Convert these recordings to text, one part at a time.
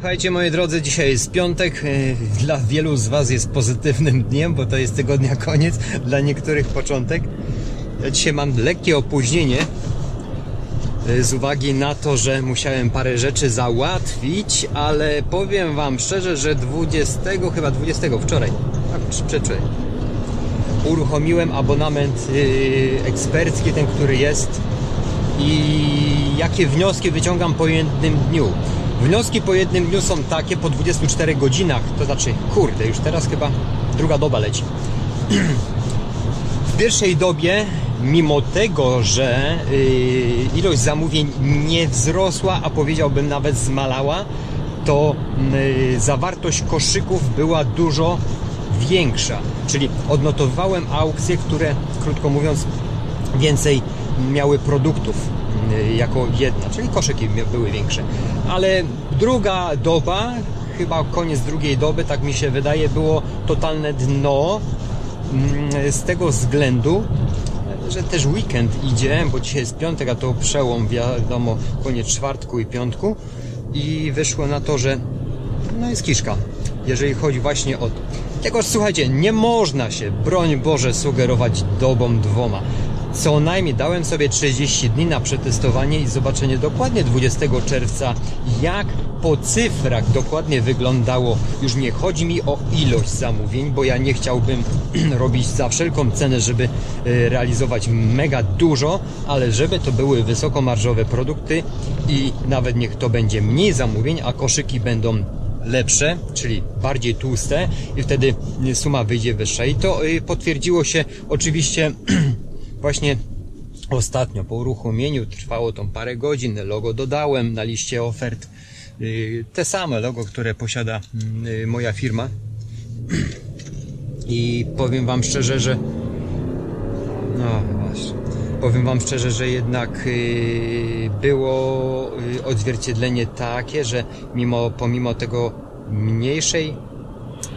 Słuchajcie moi drodzy, dzisiaj jest piątek. E, Dla wielu z Was jest pozytywnym dniem, bo to jest tygodnia koniec, dla niektórych początek. Ja dzisiaj mam lekkie opóźnienie e, z uwagi na to, że musiałem parę rzeczy załatwić, ale powiem Wam szczerze, że 20, chyba 20 wczoraj, tak przedwczoraj, uruchomiłem abonament e, ekspercki, ten który jest i jakie wnioski wyciągam po jednym dniu. Wnioski po jednym dniu są takie, po 24 godzinach, to znaczy, kurde, już teraz chyba druga doba leci. W pierwszej dobie, mimo tego, że yy, ilość zamówień nie wzrosła, a powiedziałbym nawet zmalała, to yy, zawartość koszyków była dużo większa. Czyli odnotowałem aukcje, które, krótko mówiąc, więcej miały produktów y, jako jedna, czyli koszyki były większe. Ale druga doba, chyba koniec drugiej doby, tak mi się wydaje, było totalne dno mm, z tego względu, że też weekend idzie, bo dzisiaj jest piątek, a to przełom, wiadomo, koniec czwartku i piątku i wyszło na to, że no jest kiszka, jeżeli chodzi właśnie o to. Słuchajcie, nie można się, broń Boże, sugerować dobą dwoma co najmniej dałem sobie 30 dni na przetestowanie i zobaczenie dokładnie 20 czerwca, jak po cyfrach dokładnie wyglądało. Już nie chodzi mi o ilość zamówień, bo ja nie chciałbym robić za wszelką cenę, żeby e, realizować mega dużo, ale żeby to były wysokomarżowe produkty i nawet niech to będzie mniej zamówień, a koszyki będą lepsze, czyli bardziej tłuste i wtedy suma wyjdzie wyższa. I to e, potwierdziło się oczywiście Właśnie ostatnio po uruchomieniu trwało to parę godzin. Logo dodałem na liście ofert. Y, te same logo, które posiada y, moja firma. I powiem Wam szczerze, że no właśnie. Powiem Wam szczerze, że jednak y, było odzwierciedlenie takie, że mimo, pomimo tego mniejszej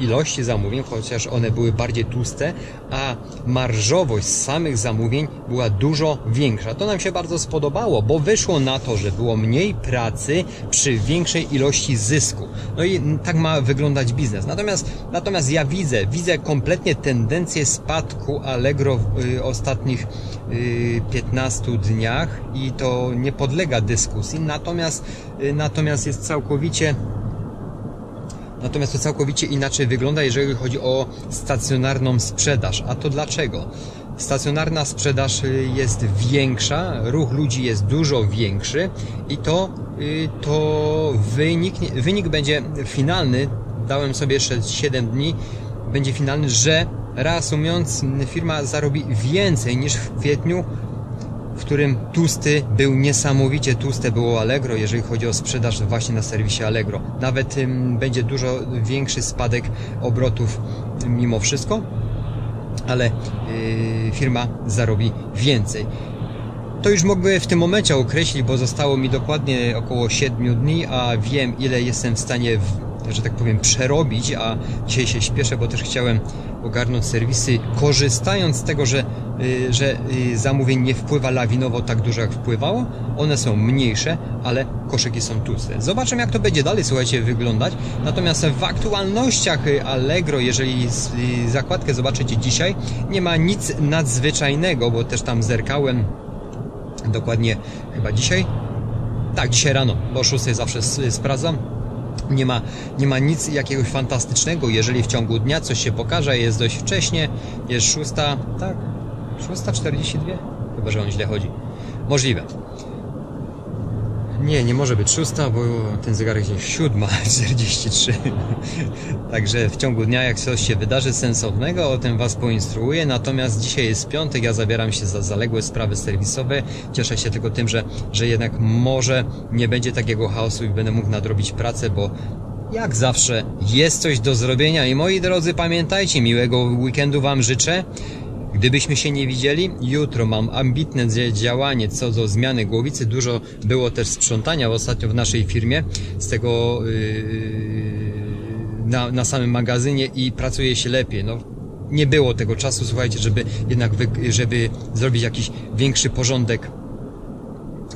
ilości zamówień, chociaż one były bardziej tłuste, a marżowość samych zamówień była dużo większa. To nam się bardzo spodobało, bo wyszło na to, że było mniej pracy przy większej ilości zysku. No i tak ma wyglądać biznes. Natomiast, natomiast ja widzę, widzę kompletnie tendencję spadku Allegro w y, ostatnich y, 15 dniach i to nie podlega dyskusji. Natomiast, y, natomiast jest całkowicie Natomiast to całkowicie inaczej wygląda, jeżeli chodzi o stacjonarną sprzedaż. A to dlaczego? Stacjonarna sprzedaż y, jest większa, ruch ludzi jest dużo większy i to, y, to wynik, wynik będzie finalny, dałem sobie jeszcze 7 dni, będzie finalny, że reasumując, firma zarobi więcej niż w kwietniu w którym tłusty był niesamowicie tłuste było Allegro, jeżeli chodzi o sprzedaż właśnie na serwisie Allegro. Nawet ym, będzie dużo większy spadek obrotów mimo wszystko, ale yy, firma zarobi więcej. To już mogę w tym momencie określić, bo zostało mi dokładnie około 7 dni, a wiem ile jestem w stanie w że tak powiem, przerobić, a dzisiaj się śpieszę, bo też chciałem ogarnąć serwisy, korzystając z tego, że, y, że y, zamówień nie wpływa lawinowo tak dużo jak wpływało. One są mniejsze, ale koszyki są tłuste. Zobaczymy jak to będzie dalej, słuchajcie, wyglądać. Natomiast w aktualnościach y, Allegro, jeżeli zakładkę zobaczycie dzisiaj, nie ma nic nadzwyczajnego, bo też tam zerkałem dokładnie chyba dzisiaj. Tak, dzisiaj rano, bo o 6 zawsze sprawdzam nie ma, nie ma nic jakiegoś fantastycznego, jeżeli w ciągu dnia coś się pokaże, jest dość wcześnie, jest szósta, tak, szósta 42? Chyba, że on źle chodzi. Możliwe. Nie, nie może być szósta, bo ten zegarek jest siódma, 43. Także w ciągu dnia, jak coś się wydarzy sensownego, o tym Was poinstruuję. Natomiast dzisiaj jest piątek, ja zabieram się za zaległe sprawy serwisowe. Cieszę się tylko tym, że, że jednak może nie będzie takiego chaosu i będę mógł nadrobić pracę, bo jak zawsze jest coś do zrobienia i moi drodzy pamiętajcie, miłego weekendu Wam życzę. Gdybyśmy się nie widzieli, jutro mam ambitne działanie co do zmiany głowicy. Dużo było też sprzątania ostatnio w naszej firmie z tego yy, na, na samym magazynie i pracuje się lepiej. No, nie było tego czasu, słuchajcie, żeby jednak wy, żeby zrobić jakiś większy porządek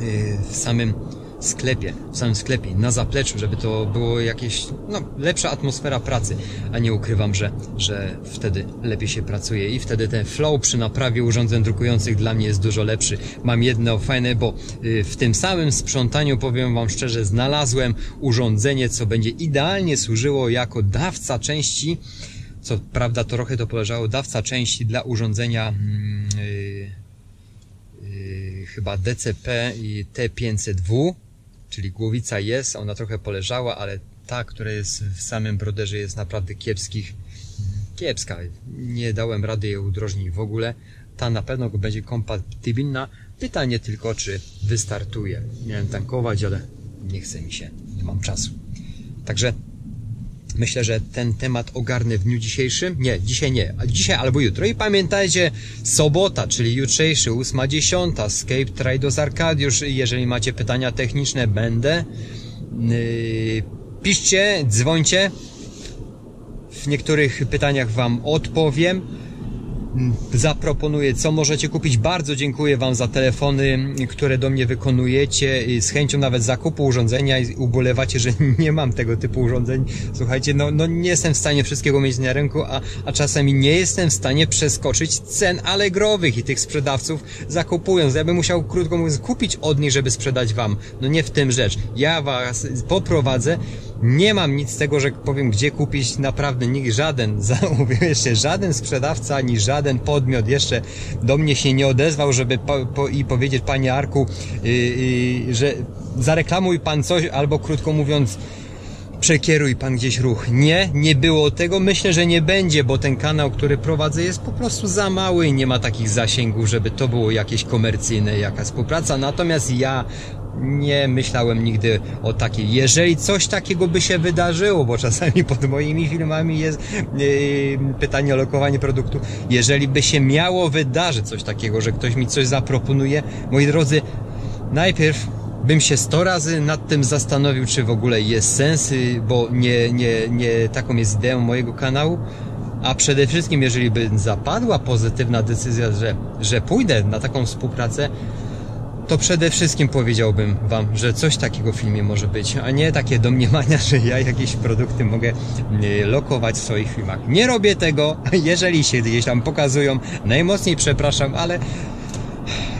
yy, w samym sklepie, w samym sklepie, na zapleczu, żeby to było jakieś, no, lepsza atmosfera pracy, a nie ukrywam, że, że wtedy lepiej się pracuje. I wtedy ten flow przy naprawie urządzeń drukujących dla mnie jest dużo lepszy. Mam jedno fajne, bo y, w tym samym sprzątaniu, powiem Wam szczerze, znalazłem urządzenie, co będzie idealnie służyło jako dawca części, co prawda trochę to poleżało, dawca części dla urządzenia yy, chyba DCP i T500W, czyli głowica jest, ona trochę poleżała, ale ta, która jest w samym broderze jest naprawdę kiepskich, kiepska. Nie dałem rady jej udrożnić w ogóle. Ta na pewno będzie kompatybilna. Pytanie tylko, czy wystartuje. Miałem tankować, ale nie chce mi się, nie mam czasu. Także Myślę, że ten temat ogarnę w dniu dzisiejszym. Nie, dzisiaj nie, dzisiaj albo jutro. I pamiętajcie, sobota, czyli jutrzejszy, 8.10, Scape Trados Arcadiusz. Jeżeli macie pytania techniczne, będę. Yy, piszcie, dzwońcie. W niektórych pytaniach Wam odpowiem zaproponuję, co możecie kupić. Bardzo dziękuję Wam za telefony, które do mnie wykonujecie. Z chęcią nawet zakupu urządzenia i ubolewacie, że nie mam tego typu urządzeń. Słuchajcie, no, no nie jestem w stanie wszystkiego mieć na rynku, a, a czasami nie jestem w stanie przeskoczyć cen alegrowych i tych sprzedawców zakupując. Ja bym musiał, krótko mówiąc, kupić od nich, żeby sprzedać Wam. No nie w tym rzecz. Ja Was poprowadzę nie mam nic z tego, że powiem, gdzie kupić naprawdę nikt, żaden, jeszcze żaden sprzedawca, ani żaden podmiot jeszcze do mnie się nie odezwał, żeby po, po, i powiedzieć, panie Arku, yy, yy, że zareklamuj pan coś, albo krótko mówiąc, przekieruj pan gdzieś ruch. Nie, nie było tego. Myślę, że nie będzie, bo ten kanał, który prowadzę jest po prostu za mały i nie ma takich zasięgów, żeby to było jakieś komercyjne, jaka współpraca. Natomiast ja nie myślałem nigdy o takiej. Jeżeli coś takiego by się wydarzyło, bo czasami pod moimi filmami jest yy, pytanie o lokowanie produktu, jeżeli by się miało wydarzyć coś takiego, że ktoś mi coś zaproponuje, moi drodzy, najpierw bym się sto razy nad tym zastanowił, czy w ogóle jest sens, bo nie, nie, nie taką jest ideą mojego kanału. A przede wszystkim, jeżeli by zapadła pozytywna decyzja, że, że pójdę na taką współpracę, to przede wszystkim powiedziałbym Wam, że coś takiego w filmie może być, a nie takie domniemania, że ja jakieś produkty mogę y, lokować w swoich filmach. Nie robię tego, jeżeli się gdzieś tam pokazują, najmocniej przepraszam, ale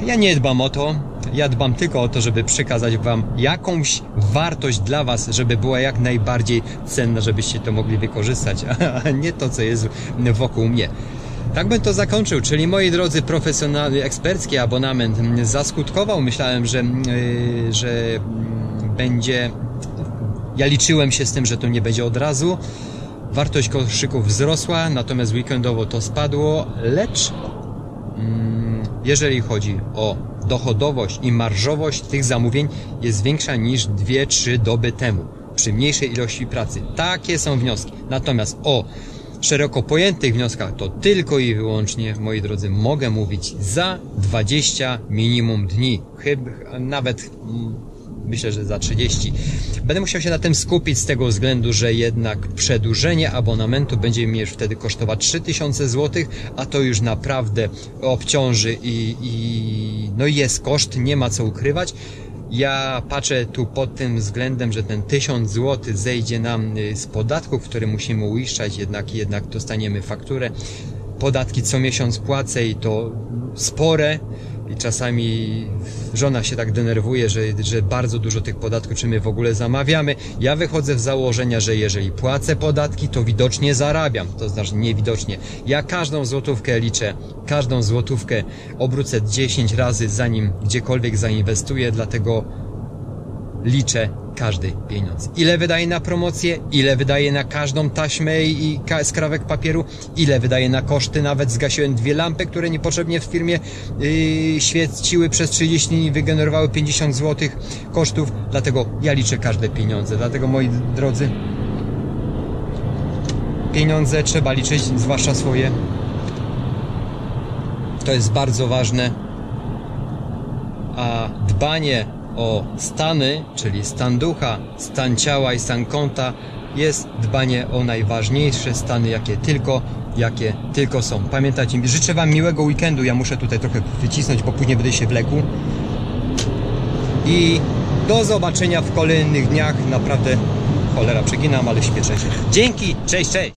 ja nie dbam o to. Ja dbam tylko o to, żeby przekazać Wam jakąś wartość dla Was, żeby była jak najbardziej cenna, żebyście to mogli wykorzystać, a nie to, co jest wokół mnie. Tak bym to zakończył, czyli moi drodzy, profesjonalny, ekspercki abonament zaskutkował. Myślałem, że, yy, że będzie. Ja liczyłem się z tym, że to nie będzie od razu. Wartość koszyków wzrosła, natomiast weekendowo to spadło, lecz mm, jeżeli chodzi o dochodowość i marżowość tych zamówień jest większa niż 2-3 doby temu przy mniejszej ilości pracy. Takie są wnioski. Natomiast o szeroko pojętych wnioskach to tylko i wyłącznie, moi drodzy, mogę mówić za 20 minimum dni. Chyba nawet mm, myślę, że za 30. Będę musiał się na tym skupić z tego względu, że jednak przedłużenie abonamentu będzie mnie wtedy kosztować 3000 zł, a to już naprawdę obciąży i, i no jest koszt, nie ma co ukrywać. Ja patrzę tu pod tym względem, że ten 1000 zł zejdzie nam y, z podatków, które musimy uiszczać, jednak, jednak dostaniemy fakturę. Podatki co miesiąc płacę i to spore i czasami żona się tak denerwuje, że, że bardzo dużo tych podatków, czy my w ogóle zamawiamy. Ja wychodzę w założenia, że jeżeli płacę podatki, to widocznie zarabiam, to znaczy niewidocznie. Ja każdą złotówkę liczę, każdą złotówkę obrócę 10 razy zanim gdziekolwiek zainwestuję, dlatego liczę każdy pieniądz. Ile wydaje na promocję, ile wydaje na każdą taśmę i skrawek papieru, ile wydaje na koszty, nawet zgasiłem dwie lampy, które niepotrzebnie w firmie yy, świeciły przez 30 dni, wygenerowały 50 zł kosztów, dlatego ja liczę każde pieniądze, dlatego moi drodzy, pieniądze trzeba liczyć, zwłaszcza swoje. To jest bardzo ważne. A dbanie o stany, czyli stan ducha, stan ciała i stan kąta, jest dbanie o najważniejsze stany, jakie tylko, jakie tylko są. Pamiętajcie, życzę Wam miłego weekendu. Ja muszę tutaj trochę wycisnąć, bo później będę się wlekł. I Do zobaczenia w kolejnych dniach. Naprawdę cholera przeginam, ale śpieszę się. Dzięki, cześć, cześć!